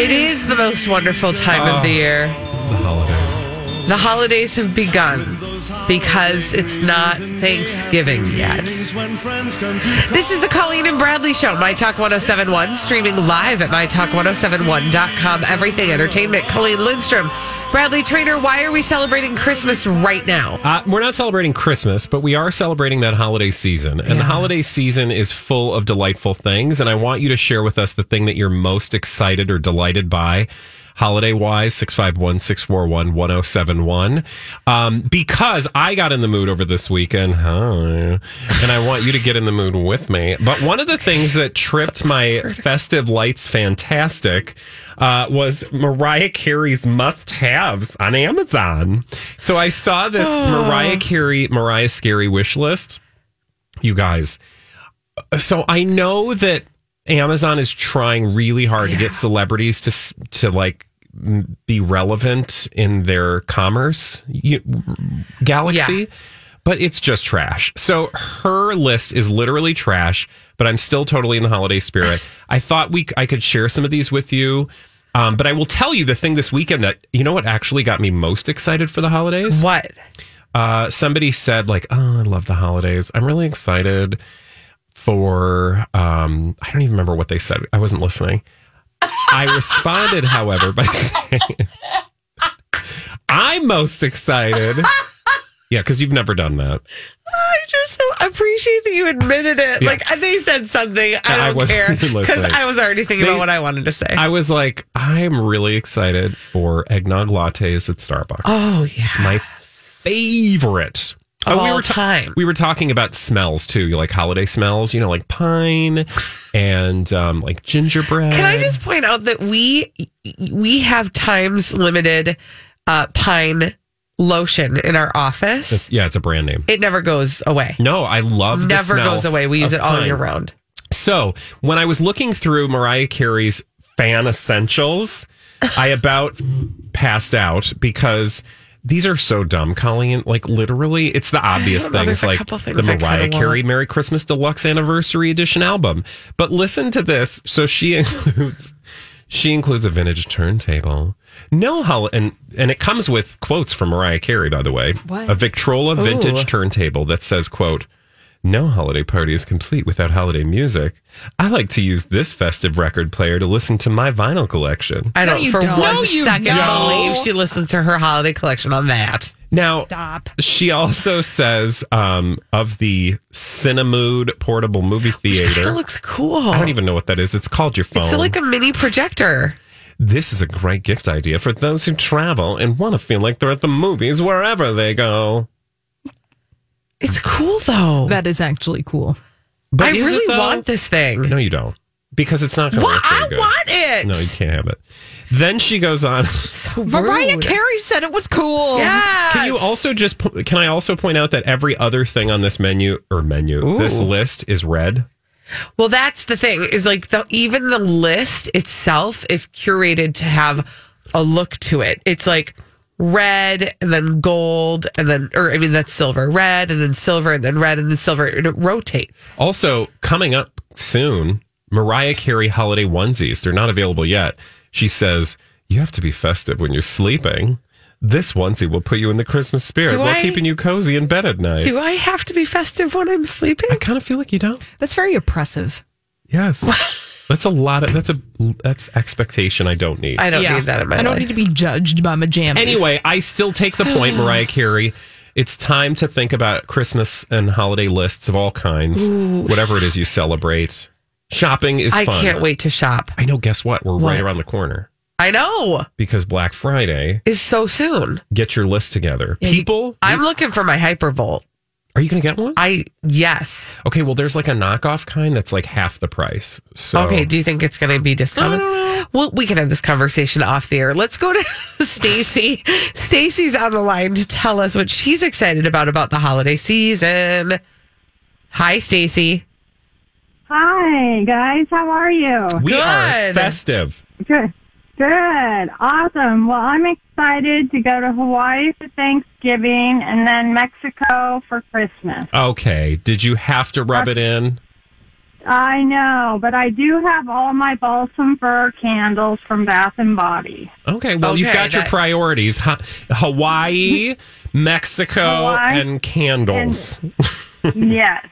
It is the most wonderful time of the oh. year. The holidays. The holidays have begun because it's not Thanksgiving yet. This is the Colleen and Bradley Show, My Talk 1071, streaming live at MyTalk1071.com. Everything Entertainment. Colleen Lindstrom, Bradley Traynor, why are we celebrating Christmas right now? Uh, we're not celebrating Christmas, but we are celebrating that holiday season. And the holiday season is full of delightful things. And I want you to share with us the thing that you're most excited or delighted by. Holiday wise, 651 641 1071. Um, Because I got in the mood over this weekend, huh, and I want you to get in the mood with me. But one of the things that tripped my festive lights fantastic uh, was Mariah Carey's must haves on Amazon. So I saw this Mariah Carey, Mariah Scary wish list. You guys. So I know that Amazon is trying really hard to get celebrities to to like be relevant in their commerce you, galaxy. Yeah. But it's just trash. So her list is literally trash, but I'm still totally in the holiday spirit. I thought we I could share some of these with you. Um, but I will tell you the thing this weekend that you know what actually got me most excited for the holidays. What? Uh, somebody said like, "Oh, I love the holidays. I'm really excited for." Um, I don't even remember what they said. I wasn't listening. I responded, however, by saying, "I'm most excited." Yeah, because you've never done that. I just so appreciate that you admitted it. Yeah. Like they said something. I I don't wasn't care because. I was already thinking They- about what I wanted to say. I was like, I'm really excited for eggnog lattes at Starbucks. oh yeah, It's my favorite. Of we all were ta- time. We were talking about smells too, You like holiday smells, you know, like pine and um, like gingerbread. Can I just point out that we we have times limited uh, pine lotion in our office. Yeah, it's a brand name. It never goes away. No, I love Never goes away. We use it all pine. year round. So when I was looking through Mariah Carey's fan essentials, I about passed out because these are so dumb, Colleen. Like literally, it's the obvious things like things the Mariah. Carey Merry Christmas Deluxe Anniversary Edition album. But listen to this. So she includes she includes a vintage turntable. No hol- and and it comes with quotes from Mariah Carey, by the way. What? A Victrola vintage turntable that says, quote, no holiday party is complete without holiday music. I like to use this festive record player to listen to my vinyl collection. I don't you for don't. one No, you second don't. believe she listens to her holiday collection on that. Now, Stop. she also says um, of the Cinemood portable movie It theater. looks cool. I don't even know what that is. It's called your phone. It's like a mini projector. this is a great gift idea for those who travel and want to feel like they're at the movies wherever they go. It's cool though. That is actually cool. But I is really though? want this thing. No, you don't. Because it's not going to What? work very I good. want it. No, you can't have it. Then she goes on. Mariah Rude. Carey said it was cool. Yeah. Can you also just po- can I also point out that every other thing on this menu or menu this list is red? Well, that's the thing is like the even the list itself is curated to have a look to it. It's like red and then gold and then or I mean that's silver, red and then silver and then red and then silver and it rotates. Also, coming up soon, Mariah Carey holiday onesies. They're not available yet. She says, "You have to be festive when you're sleeping. This onesie will put you in the Christmas spirit Do while I- keeping you cozy in bed at night." Do I have to be festive when I'm sleeping? I kind of feel like you don't. That's very oppressive. Yes. That's a lot of that's a that's expectation I don't need. I don't yeah. need that in my I don't life. need to be judged by my jammies. Anyway, I still take the point, Mariah Carey. It's time to think about Christmas and holiday lists of all kinds, whatever it is you celebrate. Shopping is fun. I fun. can't wait to shop. I know. Guess what? We're right around the corner I know. because Black Friday. Is so soon. Get your list together, people. I'm looking for my Hypervolt. Are you going to get one? I yes. Okay, well, there's like a knockoff kind that's like half the price. So Okay, do you think it's going to be discounted? Well, we can have this conversation off the air. Let's go to Stacy. Stacy's on the line to tell us what she's excited about about the holiday season. Hi, Stacy. Hi, guys. How are you? we are Good. festive. Good. Good. Awesome. Well, I'm excited to go to Hawaii for Thanksgiving and then Mexico for Christmas. Okay, did you have to rub it in? I know, but I do have all my balsam fir candles from Bath and Body. Okay, well, you've Okay, got your priorities Ha- Hawaii, Mexico, Hawaii and candles. yes.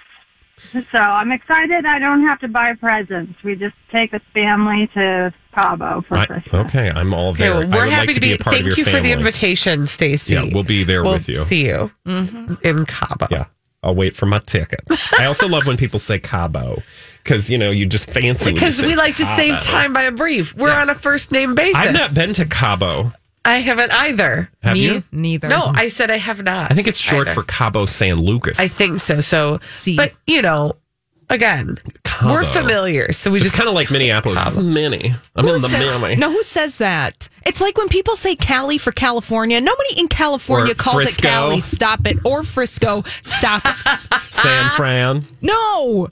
So I'm excited I don't have to buy presents. We just take a family to Cabo for I- Christmas. okay, I'm all Okay, there. well, we're would happy like to be. a part thank of you your for the invitation, Stacy. Yeah, we'll be there We'll with you. See you mm-hmm. in Cabo. Yeah, I'll wait for my tickets. I also love when people say Cabo because you know you just fancy Because we like to save time by a brief. We're on a first name basis. I've not been to Cabo. I haven't either. Have Me you? neither. No, mm-hmm. I said I have not. I think it's short either. for Cabo San Lucas. I think so. So, See. but you know, again, Cabo. we're familiar, so we it's just kind of like Minneapolis. It's mini. I'm in the says- mini. No, who says that? It's like when people say Cali for California. Nobody in California Or calls Frisco. it Cali. Stop it. Or Frisco. Stop it. San Fran. No.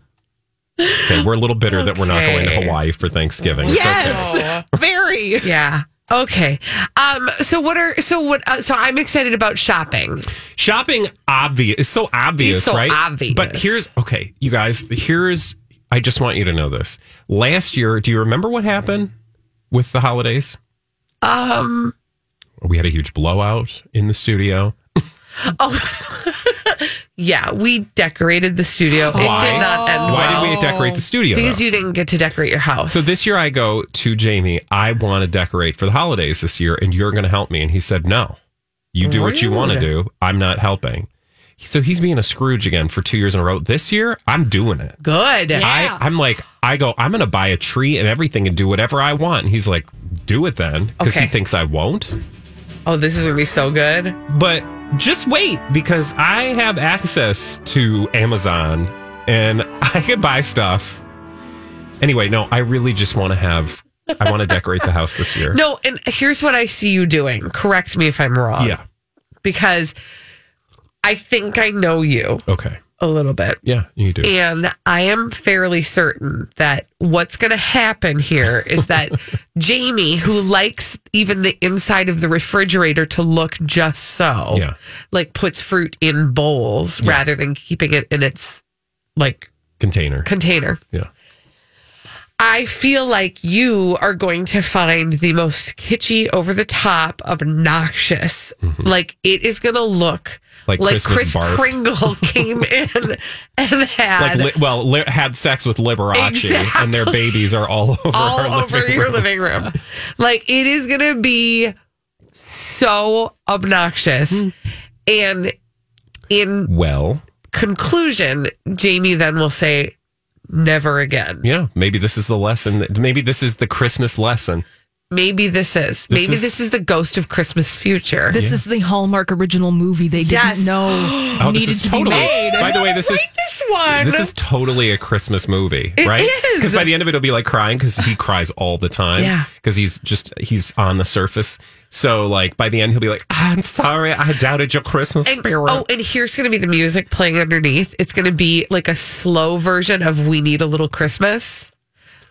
Okay, we're a little bitter that we're not going to Hawaii for Thanksgiving. It's okay. Yes. Very. yeah. Okay. Um. So what are so what? Uh, so I'm excited about shopping. Shopping obvious. It's so obvious, It's so right? obvious. But here's okay, you guys. Here's I just want you to know this. Last year, do you remember what happened with the holidays? Um. We had a huge blowout in the studio. Oh, yeah, we decorated the studio. Why? It did not end Why well did we decorate the studio? because though? you didn't get to decorate your house. so this year I go to Jamie, I want to decorate for the holidays this year and you're going to help me. And he said, no, you do what you want to do. I'm not helping. So he's being a Scrooge again for two years in a row. This year, I'm doing it. good. I, I'm like, I go, I'm going to buy a tree and everything and do whatever I want. And he's like, do it then. Because Okay. he thinks I won't. Oh, this is gonna be so good. But just wait because I have access to Amazon and I can buy stuff. Anyway, no, I really just want to have, I want to decorate the house this year. No, and here's what I see you doing. Correct me if I'm wrong. Yeah. Because I think I know you Okay. a little bit. Yeah, you do. And I am fairly certain that what's going to happen here is that Jamie, who likes even the inside of the refrigerator to look just so, Yeah. like puts fruit in bowls rather than keeping it in its like Container. container. Yeah. I feel like you are going to find the most kitschy, over the top, obnoxious. Like it is going to look Like like, Chris barf. Kringle came in and had Like, li- well, li- had sex with Liberace Exactly. and their babies are all over all over living your room. living room. Like it is going to be so obnoxious. Hmm. And in Well, conclusion, Jamie then will say, never again. yeah, maybe this is the lesson. that- Maybe this is the Christmas lesson. Maybe this is. This maybe is- this is the ghost of Christmas future. This is the Hallmark original movie they didn't Yes. know Oh, needed this is to totally. be made. By the way, this is this one. This is totally a Christmas movie, It right? Because by the end of it, he'll be like crying because he cries all the time. Yeah. Because he's just he's on the surface. So like by the end, he'll be like, "I'm sorry, I doubted your Christmas and, spirit." oh, and here's going to be the music playing underneath. It's going to be like a slow version of "We Need a Little Christmas."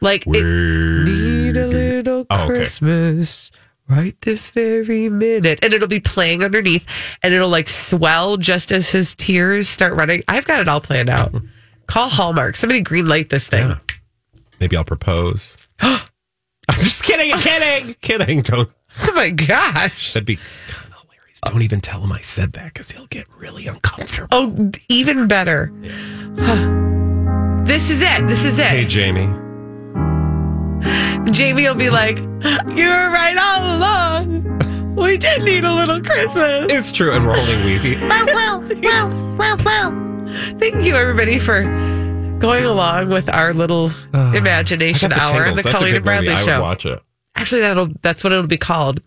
Like it, need a little Oh, okay. Christmas right this very minute, and it'll be playing underneath, and it'll like swell just as his tears start running. I've got it all planned out. Call Hallmark. Somebody green light this thing. Yeah. Maybe I'll propose. I'm just kidding, kidding, kidding. Don't. Oh my gosh. That'd be kind of hilarious. Don't even tell him I said that because he'll get really uncomfortable. Oh, even better. Huh. This is it. This is it. Hey, Jamie. Jamie will be like, "You were right all along. We did need a little Christmas." It's true, and we're holding Wheezy. Thank you, everybody, for going along with our little imagination I got the hour on the That's a Colleen good and Bradley movie. I would show. watch it. Actually, that'll that's what it'll be called.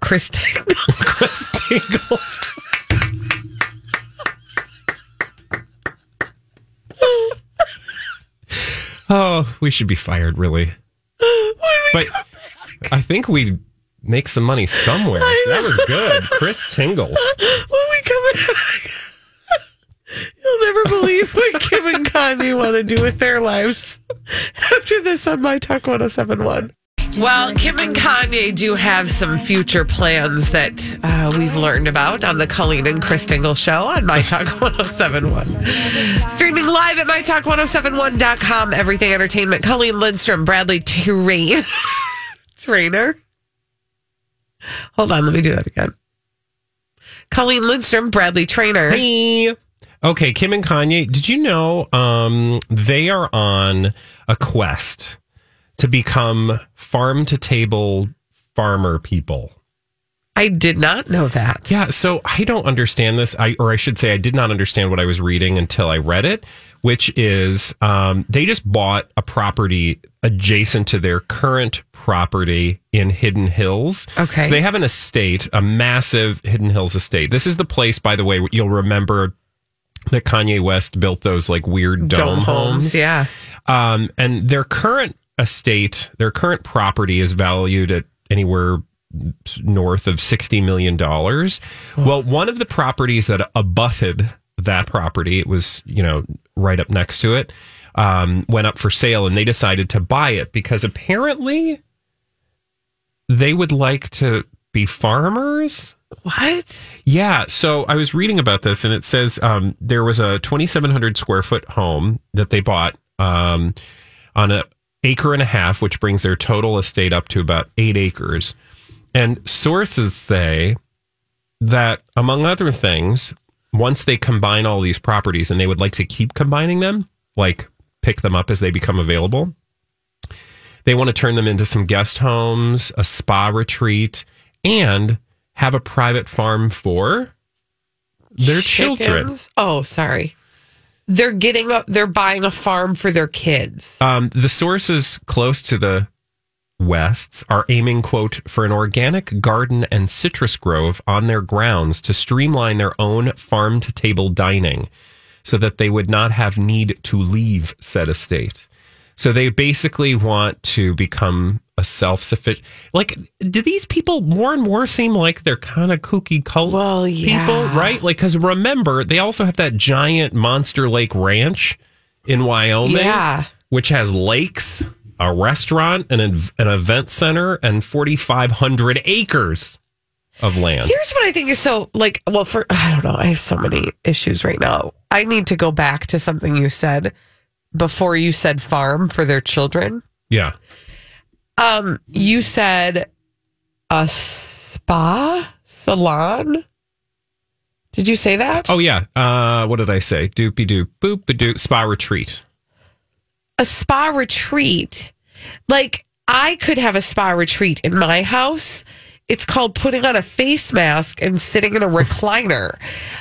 Chris Tingle. Chris Tingle. oh, we should be fired, really. But I think we make some money somewhere. That was good. Chris Tingles. when we come back, you'll never believe what Kim and Kanye want to do with their lives after this on My Talk 1071. Well, Kim and Kanye do have some future plans that uh, we've learned about on the Colleen and Chris Tingle show on My Talk 1071. Streaming live at MyTalk1071.com, everything entertainment. Colleen Lindstrom, Bradley Train. Traynor. Hold on, let me do that again. Colleen Lindstrom, Bradley Traynor. Hey. Okay, Kim and Kanye, did you know um, they are on a quest to become farm to table farmer people? I did not know that. Yeah, so I don't understand this. I or I should say I did not understand what I was reading until I read it, which is um, they just bought a property adjacent to their current property in Hidden Hills. Okay. So they have an estate, a massive Hidden Hills estate. This is the place, by the way, you'll remember that Kanye West built those like weird dome, homes. Yeah. Um, and their current estate, their current property is valued at anywhere north of $60 million. Well, one of the properties that abutted that property, it was, you know, right up next to it, um, went up for sale and they decided to buy it because apparently they would like to be farmers. What? Yeah. So I was reading about this, and it says um, there was a 2,700 square foot home that they bought um, on an acre and a half, which brings their total estate up to about eight acres. And sources say that, among other things, once they combine all these properties, and they would like to keep combining them, like pick them up as they become available. They want to turn them into some guest homes, a spa retreat, and have a private farm for their children. Oh, sorry. They're getting a, they're buying a farm for their kids. Um, the sources close to the Wests are aiming, quote, for an organic garden and citrus grove on their grounds to streamline their own farm to table dining so that they would not have need to leave said estate. So they basically want to become a self sufficient. Like, do these people more and more seem like they're kind of kooky cult Well, people, right? Like, because remember, they also have that giant Monster Lake Ranch in Wyoming, Yeah. which has lakes, a restaurant, an, an event center, and 4,500 acres of land. Here's what I think is so like well for I don't know, I have so many issues right now. I need to go back to something you said before you said farm for their children. Yeah. Um you said a spa salon. Did you say that? Oh, yeah. Uh, what did I say? Doopy doop, boop a doop, spa retreat. a spa retreat. Like I could have a spa retreat in my house. It's called putting on a face mask and sitting in a recliner.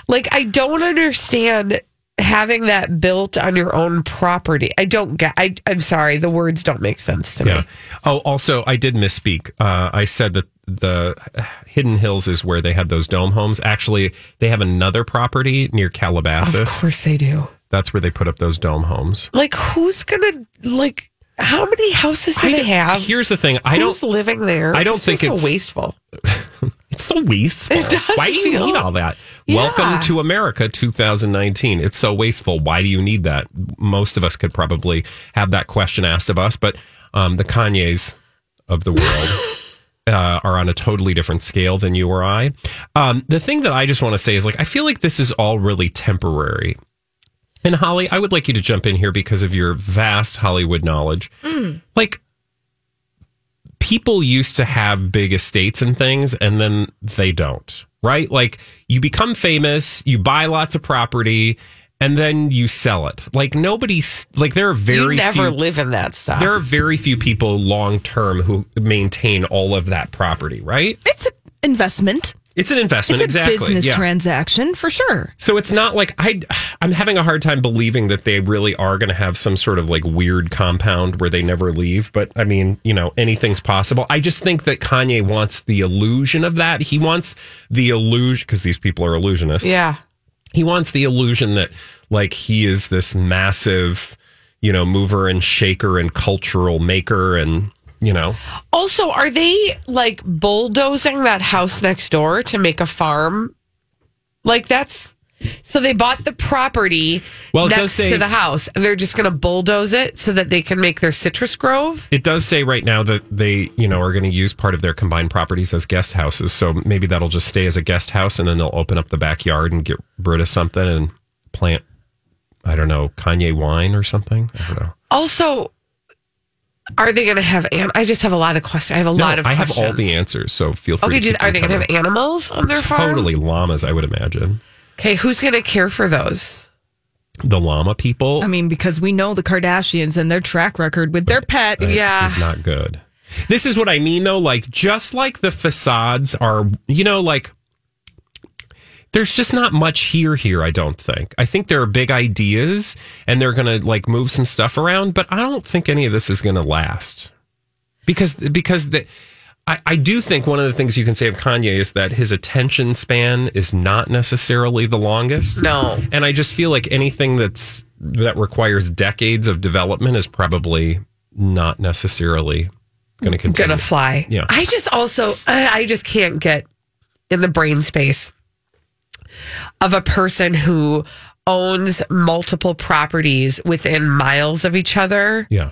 like I don't understand having that built on your own property. I don't get I I'm sorry, the words don't make sense to Yeah. me. Oh, also, I did misspeak. Uh, I said that the Hidden Hills is where they have those dome homes. Actually, they have another property near Calabasas. Of course they do. That's where they put up those dome homes. Like who's gonna like how many houses do I they have? Here's the thing. I Who's don't. living there? I don't This think it's- so wasteful. It's so wasteful. It does Why do you feel- need all that? Yeah. Welcome to America 2019. It's so wasteful. Why do you need that? Most of us could probably have that question asked of us, but um, the Kanyes of the world uh, are on a totally different scale than you or I. Um, the thing that I just want to say is like, I feel like this is all really temporary. And Holly, I would like you to jump in here because of your vast Hollywood knowledge. Like, people used to have big estates and things, and then they don't, right? Like, you become famous, you buy lots of property, and then you sell it. Like nobody's like there are You very never few, live in that stuff. there are very few people long term who maintain all of that property, right? It's an investment. It's an investment, It's a exactly. business yeah. transaction for sure. So it's not like I I'm having a hard time believing that they really are going to have some sort of like weird compound where they never leave, but I mean, you know, anything's possible. I just think that Kanye wants the illusion of that. He wants the illusion cuz these people are illusionists. yeah. He wants the illusion that like he is this massive, you know, mover and shaker and cultural maker and, you know, Also, are they like bulldozing that house next door to make a farm? Like that's so they bought the property Well, next say- to the house and they're just going to bulldoze it so that they can make their citrus grove. It does say right now that they, you know, are going to use part of their combined properties as guest houses. So maybe that'll just stay as a guest house, and then they'll open up the backyard and get rid of something and plant, I don't know, Kanye wine or something. I don't know. Also, are they going to have? An- I just have a lot of questions. I have a No, lot of. Questions. I have all the answers, so feel free. Okay, to do, keep are they going to have animals on their farm? Totally llamas, I would imagine. Okay, who's going to care for those? The llama people. I mean, because we know the Kardashians and their track record with their pets. This Yeah. is not good. This is what I mean, though. Like, just like the facades are, you know, like there's just not much here. Here, I don't think. I think there are big ideas, and they're gonna like move some stuff around, but I don't think any of this is gonna last because because the. I, I do think one of the things you can say of Kanye is that his attention span is not necessarily the longest. No. And I just feel like anything that's that requires decades of development is probably not necessarily going to continue. Gonna fly. Yeah. I just also I, I just can't get in the brain space of a person who owns multiple properties within miles of each other Yeah.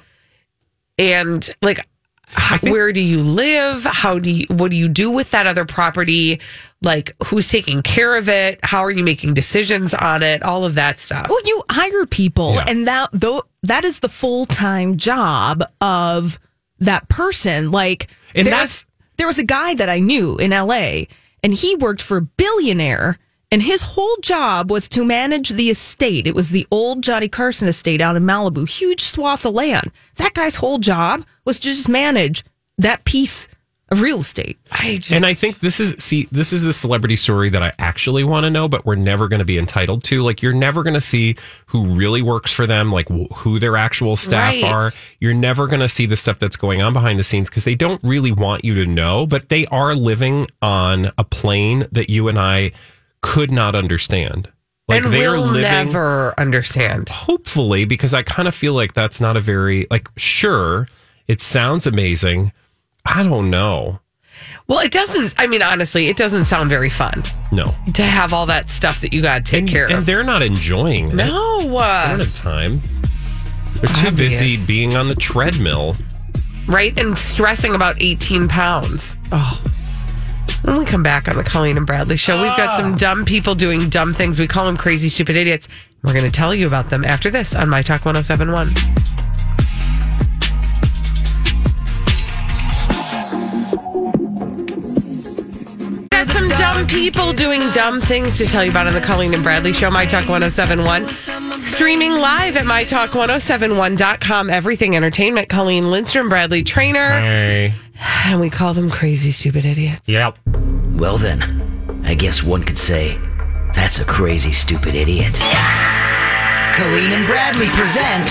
and like how, where do you live how do you what do you do with that other property like who's taking care of it how are you making decisions on it all of that stuff Well, you hire people, Yeah. and that though that is the full time job of that person. Like, And there's- that's- there was a guy that I knew in L.A. and he worked for a billionaire, and his whole job was to manage the estate. It was the old Johnny Carson estate out in Malibu, huge swath of land. That guy's whole job was to just manage that piece of real estate. i just And I think this is see this is the celebrity story that I actually want to know, but we're never going to be entitled to. Like you're never going to see who really works for them, like wh- who their actual staff Right. are. You're never going to see the stuff that's going on behind the scenes because they don't really want you to know. But they are living on a plane that you and I could not understand. Like and they are we'll living never understand hopefully because I kind of feel like that's not a very like sure it sounds amazing. I don't know. well it doesn't i mean honestly it doesn't sound very fun No. to have all that stuff that you got to take and, care and of and they're not enjoying it. no They don't have time. They're too Obvious. busy being on the treadmill. right? And stressing about 18 pounds. Oh. When we come back on the Colleen and Bradley show, we've got some ah. dumb people doing dumb things. We call them crazy, stupid idiots. We're going to tell you about them after this on My Talk 1071. Got some dumb people doing dumb things to tell you about on the Colleen and Bradley show, My Talk 1071. Streaming live at MyTalk1071.com. Everything Entertainment. Colleen Lindstrom, Bradley Traynor. Hey. And we call them crazy, stupid idiots. Yep. Well, then, I guess one could say that's a crazy, stupid idiot. Colleen and Bradley present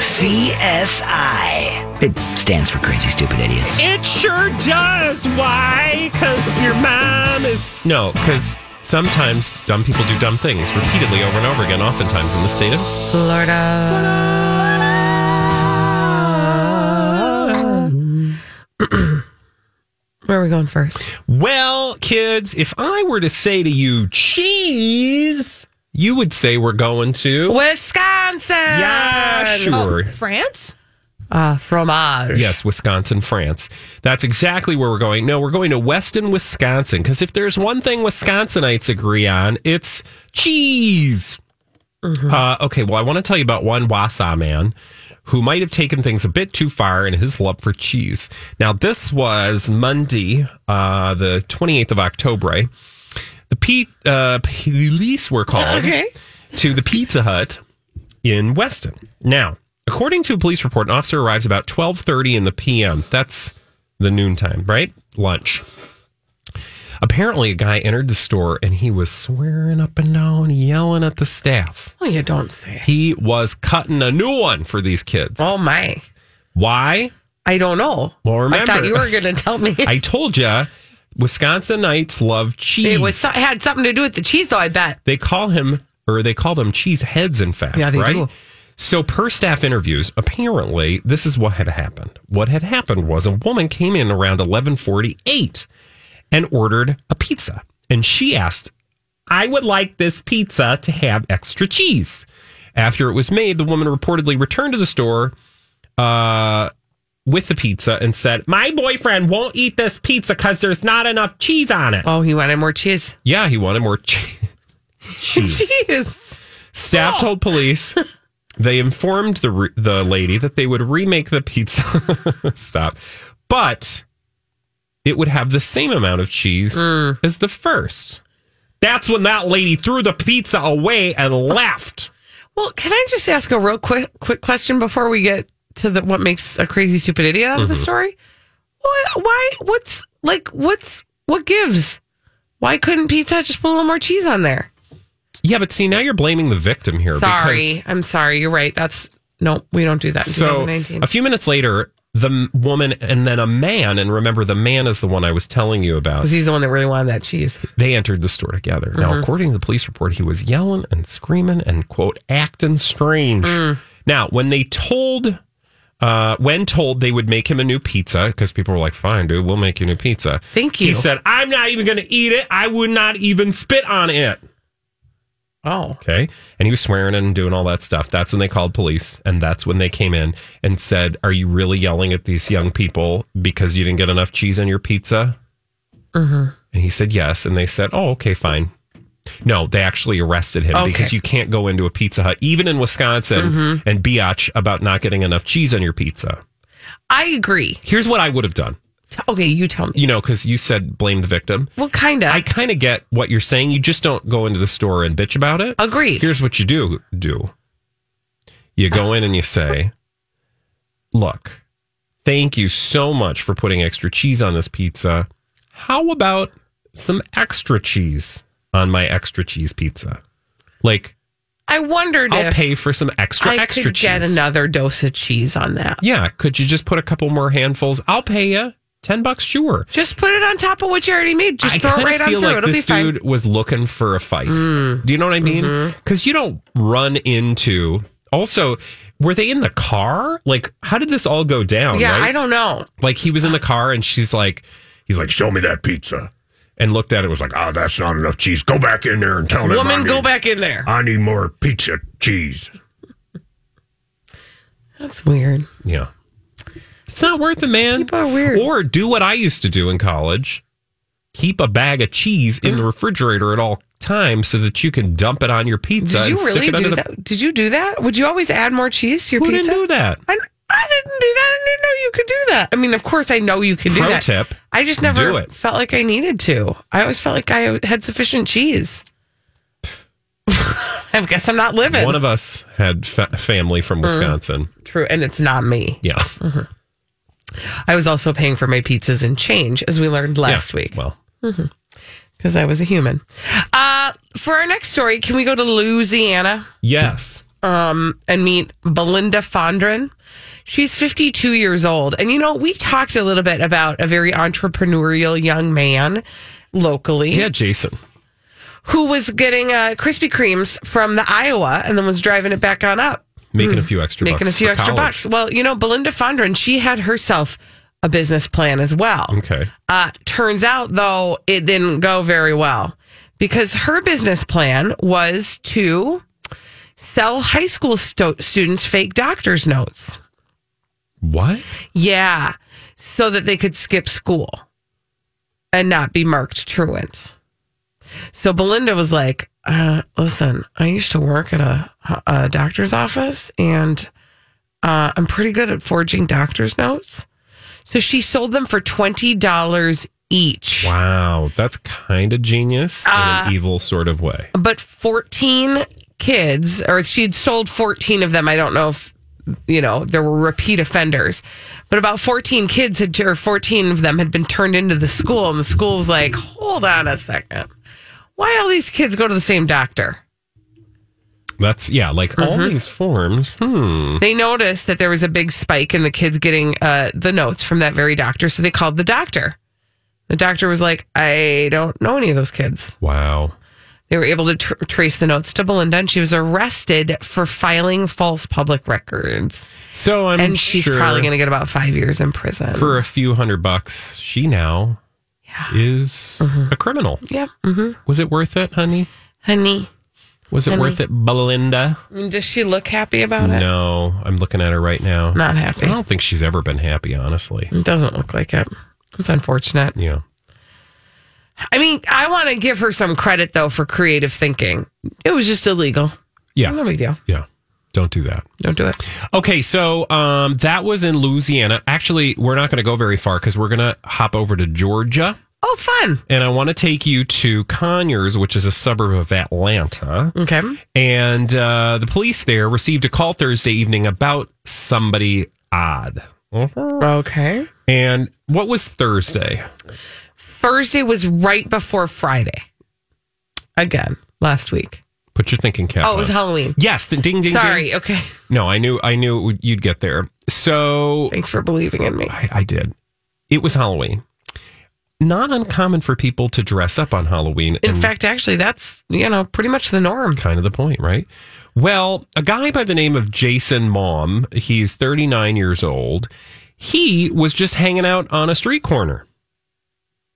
CSI. It stands for Crazy, Stupid Idiots. It sure does. Why? Because your mom is. No, because sometimes dumb people do dumb things repeatedly over and over again, oftentimes in the state of Florida. Where are we going first? Well, kids, if I were to say to you, cheese, you would say we're going to. Wisconsin. Yeah, sure. France? Uh, fromage. Yes, Wisconsin, France. That's exactly where we're going. No, we're going to Weston, Wisconsin, because if there's one thing Wisconsinites agree on, it's cheese. Uh, okay, well, I want to tell you about one Wausau man who might have taken things a bit too far in his love for cheese. Now, this was Monday, uh, the 28th of October. The Pete, uh, police were called. Okay. to the Pizza Hut in Weston. Now, according to a police report, an officer arrives about 12:30 in the p.m. That's the noontime, right? Lunch. Apparently, a guy entered the store and he was swearing up and down, yelling at the staff. Oh, you don't say. He was cutting a new one for these kids. Oh my. Why? I don't know. Well, remember, I thought you were going to tell me. I told you, Wisconsinites love cheese. it was so- had something to do with the cheese, though. I bet. they call him or they call them cheese heads in fact Yeah, they right do. so per staff interviews apparently this is what had happened what had happened was a woman came in around 1148 and ordered a pizza and she asked i would like this pizza to have extra cheese after it was made the woman reportedly returned to the store uh, with the pizza and said my boyfriend won't eat this pizza because there's not enough cheese on it Oh, he wanted more cheese. yeah he wanted more cheese cheese Cheese. Staff Oh. told police they informed the re- the lady that they would remake the pizza. Stop, but it would have the same amount of cheese Mm. as the first. That's when that lady threw the pizza away and left. Well, can I just ask a real quick quick question before we get to the what makes a crazy stupid idiot out of Mm-hmm. the story? What? Why? What's like? What's what gives? Why couldn't Pizza just put a little more cheese on there? Yeah, but see, now you're blaming the victim here. Sorry, because- I'm sorry. You're right. That's no, we don't do that in so 2019. a few minutes later, the woman and then a man, and remember, the man is the one I was telling you about. Because he's the one that really wanted that cheese. they entered the store together. Now, Mm-hmm. according to the police report, he was yelling and screaming and quote acting strange. Mm. Now, when they told, uh, when told they would make him a new pizza, because people were like, "Fine, dude, we'll make you a new pizza." Thank you. He said, "I'm not even going to eat it. I would not even spit on it." Oh, Okay. And he was swearing and doing all that stuff. That's when they called police. And that's when they came in and said, Are you really yelling at these young people because you didn't get enough cheese on your pizza? Mm-hmm. And he said, Yes. And they said, Oh, okay, fine. No, they actually arrested him Okay. because you can't go into a Pizza Hut, even in Wisconsin, Mm-hmm. and biatch about not getting enough cheese on your pizza. I agree. Here's what I would have done. Okay, you tell me. You know, because you said blame the victim. Well, kind of. I kind of get what you're saying. You just don't go into the store and bitch about it. Agreed. Here's what you do do. You go in and you say, "Look, thank you so much for putting extra cheese on this pizza. How about some extra cheese on my extra cheese pizza? Like, I wondered I'll if pay for some extra I extra could cheese. get another dose of cheese on that. yeah, could you just put a couple more handfuls? I'll pay you ten bucks, sure." Just put it on top of what you already made. Just I throw it right on through. like It'll be this fine. Mm. dude was looking for a fight. Do you know what I mean? Mm-hmm. Because you don't run into. Also, were they in the car? Like, how did this all go down? yeah, right? I don't know. Like, he was in the car, and she's like, he's like, show me that pizza, and looked at it, was like, oh, that's not enough cheese. Go back in there and tell them. I Woman, go back in there. I need more pizza cheese. That's weird. Yeah. It's not worth it, man. People are weird. Or do what I used to do in college. Keep a bag of cheese in the refrigerator at all times so that you can dump it on your pizza. Did you really do the- that? Did you do that? Would you always add more cheese to your Who pizza? didn't do that? I, I didn't do that. I didn't know you could do that. I mean, of course, I know you can do Pro that. tip, I just never felt like I needed to. I always felt like I had sufficient cheese. I guess I'm not living. One of us had fa- family from mm-hmm. Wisconsin. True, and it's not me. Yeah. Mm-hmm. I was also paying for my pizzas in change, as we learned last Yeah. week, Well, because I was a human. Uh, for our next story, can we go to Louisiana yes. um, and meet Belinda Fondren? She's 52 years old. And, you know, we talked a little bit about a very entrepreneurial young man locally Yeah, Jason. who was getting uh, Krispy Kremes from the Iowa and then was driving it back on up. Making a few extra Hmm. making a bucks few for extra college. bucks. Well, you know, Belinda Fondren, she had herself a business plan as well. Okay. Uh, turns out, though, it didn't go very well because her business plan was to sell high school sto- students fake doctor's notes. What? Yeah, so that they could skip school and not be marked truant. So Belinda was like, uh, "Listen, I used to work at a, a doctor's office, and uh, I'm pretty good at forging doctor's notes." So she sold them for twenty dollars each. Wow. That's kind of genius in Uh, an evil sort of way. but 14 kids, or she'd sold 14 of them. I don't know if, you know, there were repeat offenders, but about 14 kids had, or 14 of them had been turned into the school. And the school was like, hold on a second. Why all these kids go to the same doctor? That's yeah, like all Mm-hmm. these forms. Hmm. They noticed that there was a big spike in the kids getting uh, the notes from that very doctor. So they called the doctor. The doctor was like, I don't know any of those kids. Wow. They were able to tr- trace the notes to Belinda, and she was arrested for filing false public records. So I'm and she's sure probably going to get about five years in prison. for a few hundred bucks, she now is Mm-hmm. a criminal. yeah, hmm Was it worth it, honey? honey. Was it Honey. worth it, Belinda? I mean, does she look happy about it? No, I'm looking at her right now. Not happy. I don't think she's ever been happy, honestly. It doesn't look like it. It's unfortunate. Yeah. I mean, I want to give her some credit though for creative thinking. It was just illegal. Yeah. No big deal. Yeah. Don't do that. Don't do it. Okay, so um, that was in Louisiana. Actually, we're not going to go very far because we're going to hop over to Georgia. Oh, fun. And I want to take you to Conyers, which is a suburb of Atlanta. Okay. And uh, the police there received a call Thursday evening about somebody odd. Okay. And what was Thursday? Thursday was right before Friday. Again, last week. Put your thinking cap. Oh, it was. Halloween. Yes, the ding ding. Sorry. Ding. Okay. No, I knew. I knew would- you'd get there. So Thanks for believing in me. I, I did. It was Halloween. Not uncommon for people to dress up on Halloween. In fact, actually, that's, you know, pretty much the norm. kind of the point, right? Well, a guy by the name of Jason Mom, he's 39 years old. He was just hanging out on a street corner.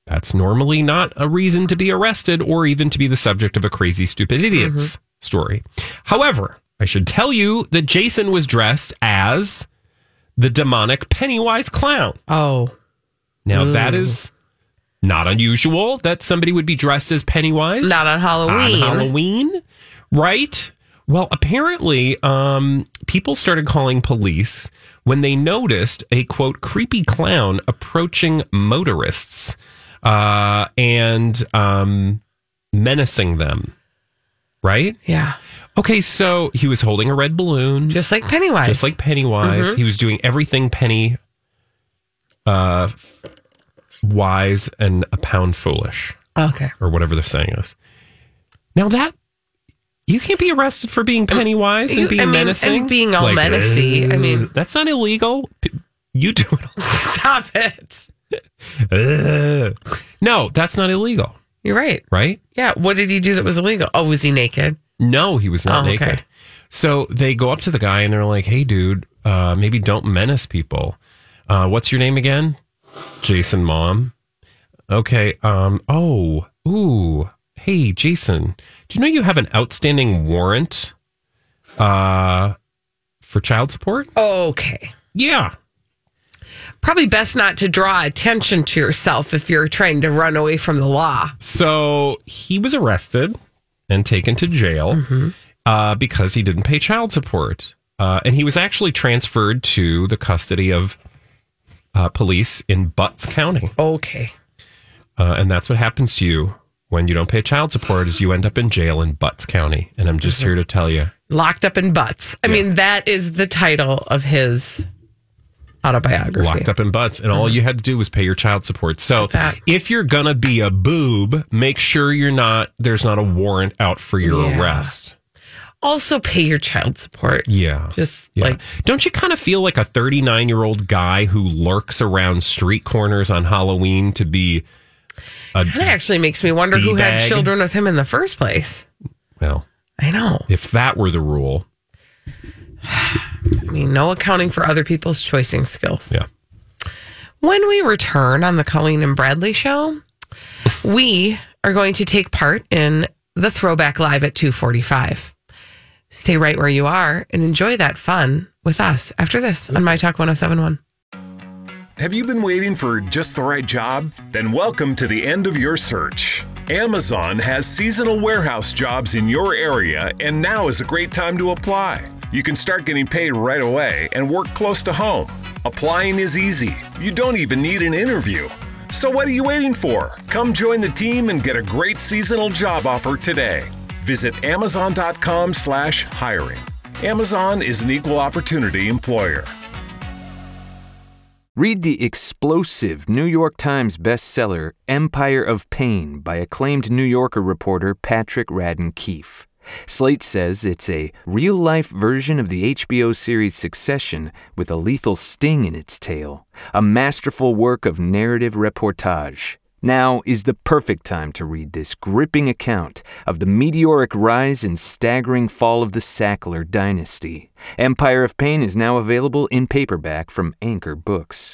That's normally not a reason to be arrested or even to be the subject of a crazy, stupid idiot's story. However, I should tell you that Jason was dressed as the demonic Pennywise clown. Oh. Now, that is not unusual that somebody would be dressed as Pennywise. Not on Halloween. On Halloween, right? Well, apparently, um, people started calling police when they noticed a quote creepy clown approaching motorists uh, and um, menacing them. Right? Yeah. Okay, so he was holding a red balloon, Just like Pennywise. just like Pennywise. He was doing everything Penny uh, wise and a pound foolish Okay. or whatever the saying is. Now that you can't be arrested for being Pennywise You- and being I mean, menacing and being all menacey. I mean- that's not illegal. You do it. Stop it. No, that's not illegal, You're right. right? Yeah. What did he do that was illegal? Oh, was he naked? No, he was not Oh, naked. okay. So they go up to the guy and they're like, "Hey, dude, uh, maybe don't menace people. Uh, what's your name again? Jason, mom. Okay. Um. Oh. Ooh. Hey, Jason. Do you know you have an outstanding warrant? Uh, for child support? Okay. Yeah. Probably best not to draw attention to yourself if you're trying to run away from the law. So he was arrested and taken to jail uh, because he didn't pay child support. Uh, and he was actually transferred to the custody of uh, police in Butts County. Okay. Uh, and that's what happens to you when you don't pay child support is you end up in jail in Butts County. And I'm just here to tell you. Locked up in butts. I mean, that is the title of his autobiography. Locked up in butts, and all mm-hmm. you had to do was pay your child support. So, if you're gonna be a boob, make sure you're not. There's not a warrant out for your Yeah. arrest. Also, pay your child support. Yeah. Just Yeah. like don't you kind of feel like a 39 year old guy who lurks around street corners on Halloween to be that actually makes me wonder who had children with him in the first place. well? I know. If that were the rule, mean, no accounting for other people's choicing skills. yeah. When we return on the Colleen and Bradley show, we are going to take part in the throwback live at 245. Stay right where you are and enjoy that fun with us after this on My Talk 1071. Have you been waiting for just the right job? Then welcome to the end of your search. Amazon has seasonal warehouse jobs in your area, and now is a great time to apply. You can start getting paid right away and work close to home. Applying is easy. You don't even need an interview. So what are you waiting for? Come join the team and get a great seasonal job offer today. Visit amazon.com slash hiring. Amazon is an equal opportunity employer. Read the explosive New York Times bestseller Empire of Pain by acclaimed New Yorker reporter Patrick Radden Keefe. Slate says it's a real life version of the HBO series Succession with a lethal sting in its tail, a masterful work of narrative reportage. Now is the perfect time to read this gripping account of the meteoric rise and staggering fall of the Sackler dynasty. Empire of Pain is now available in paperback from Anchor Books.